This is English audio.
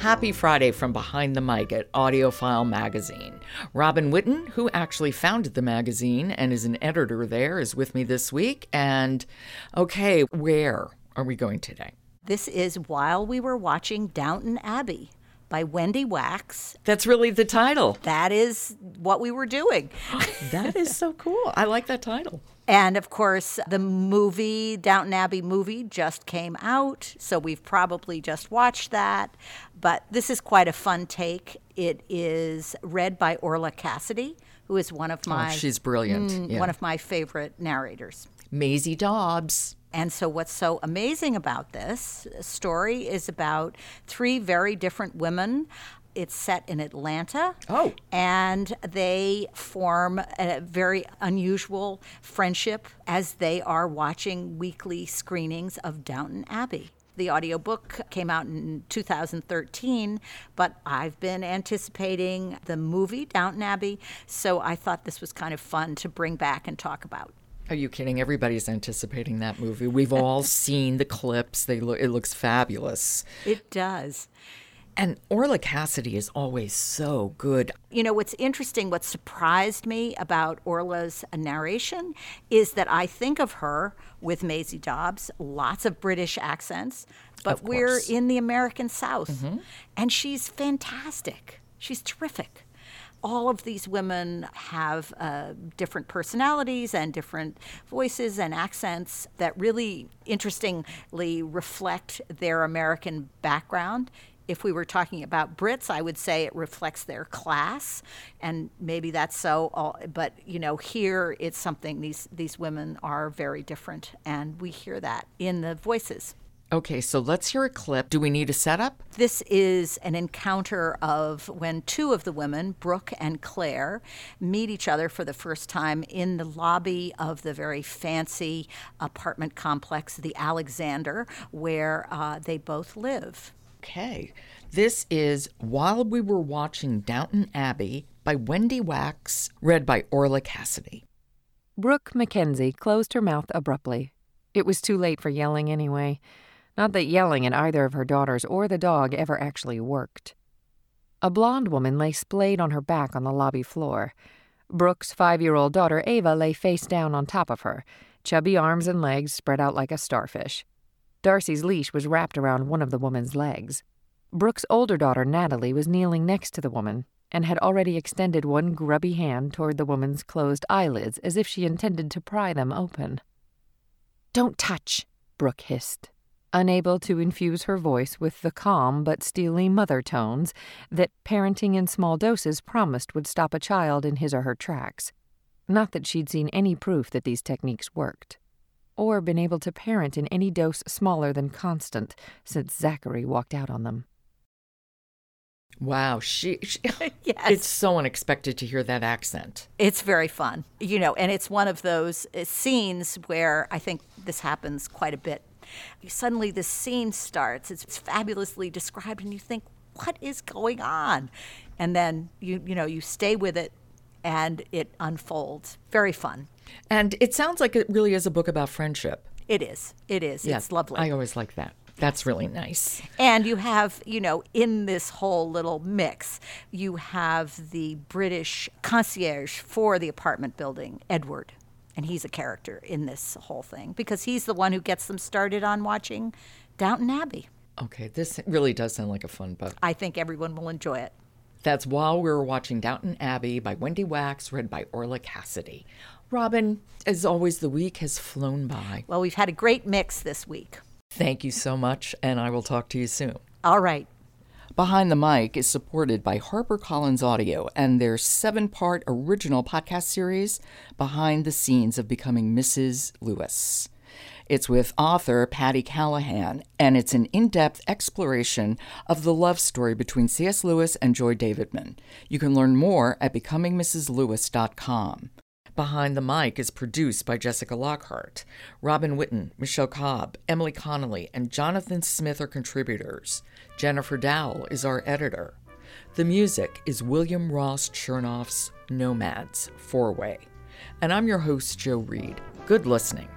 Happy Friday from behind the mic at AudioFile Magazine. Robin Whitten, who actually founded the magazine and is an editor there, is with me this week. And okay, where are we going today? This is While We Were Watching Downton Abbey by Wendy Wax. That's really the title. That is what we were doing. that is so cool. I like that title. And of course, the movie, Downton Abbey movie, just came out. So we've probably just watched that. But this is quite a fun take. It is read by Orlagh Cassidy, who is one of my. Oh, my she's brilliant. mm, Yeah. one of my favorite narrators. Maisie Dobbs. And so, what's so amazing about this story is about three very different women. It's set in Atlanta. Oh. And they form a very unusual friendship as they are watching weekly screenings of Downton Abbey. The audiobook came out in 2013, but I've been anticipating the movie Downton Abbey, so I thought this was kind of fun to bring back and talk about. Are you kidding? Everybody's anticipating that movie. We've all seen the clips. They look it looks fabulous. It does. And Orlagh Cassidy is always so good. You know, what's interesting, what surprised me about Orlagh's narration is that I think of her with Maisie Dobbs, lots of British accents, but we're in the American South. Mm-hmm. And she's fantastic. She's terrific. All of these women have uh, different personalities and different voices and accents that really interestingly reflect their American background. If we were talking about Brits, I would say it reflects their class, and maybe that's so. But you know, here it's something. These these women are very different, and we hear that in the voices. Okay, so let's hear a clip. Do we need a setup? This is an encounter of when two of the women, Brooke and Claire, meet each other for the first time in the lobby of the very fancy apartment complex, the Alexander, where uh, they both live. Okay. This is While We Were Watching Downton Abbey by Wendy Wax, read by Orlagh Cassidy. Brooke Mackenzie closed her mouth abruptly. It was too late for yelling anyway. Not that yelling at either of her daughters or the dog ever actually worked. A blonde woman lay splayed on her back on the lobby floor. Brooke's five year old daughter Ava lay face down on top of her, chubby arms and legs spread out like a starfish. Darcy's leash was wrapped around one of the woman's legs. Brooke's older daughter Natalie was kneeling next to the woman and had already extended one grubby hand toward the woman's closed eyelids as if she intended to pry them open. Don't touch, Brooke hissed, unable to infuse her voice with the calm but steely mother tones that parenting in small doses promised would stop a child in his or her tracks. Not that she'd seen any proof that these techniques worked, or been able to parent in any dose smaller than constant since Zachary walked out on them. Wow, she, she Yes. It's so unexpected to hear that accent. It's very fun, you know, and it's one of those uh, scenes where I think this happens quite a bit. Suddenly, this scene starts, it's fabulously described, and you think, what is going on? And then you, you know, you stay with it and it unfolds. Very fun. And it sounds like it really is a book about friendship. It is. It is. Yeah, It's lovely. I always like that. That's really nice. And you have, you know, in this whole little mix, you have the British concierge for the apartment building, Edward. And he's a character in this whole thing because he's the one who gets them started on watching Downton Abbey. Okay, this really does sound like a fun book. I think everyone will enjoy it. That's While We Were Watching Downton Abbey by Wendy Wax, read by Orlagh Cassidy. Robin, as always, the week has flown by. Well, we've had a great mix this week. Thank you so much, and I will talk to you soon. All right. Behind the Mic is supported by HarperCollins Audio and their seven part original podcast series, Behind the Scenes of Becoming Mrs. Lewis. It's with author Patti Callahan, and it's an in depth exploration of the love story between C.S. Lewis and Joy Davidman. You can learn more at becomingmrslewis.com. Behind the Mic is produced by Jessica Lockhart. Robin Whitten, Michelle Cobb, Emily Connolly, and Jonathan Smith are contributors. Jennifer Dowell is our editor. The music is William Ross Chernoff's Nomads Four Way. And I'm your host, Joe Reed. Good listening.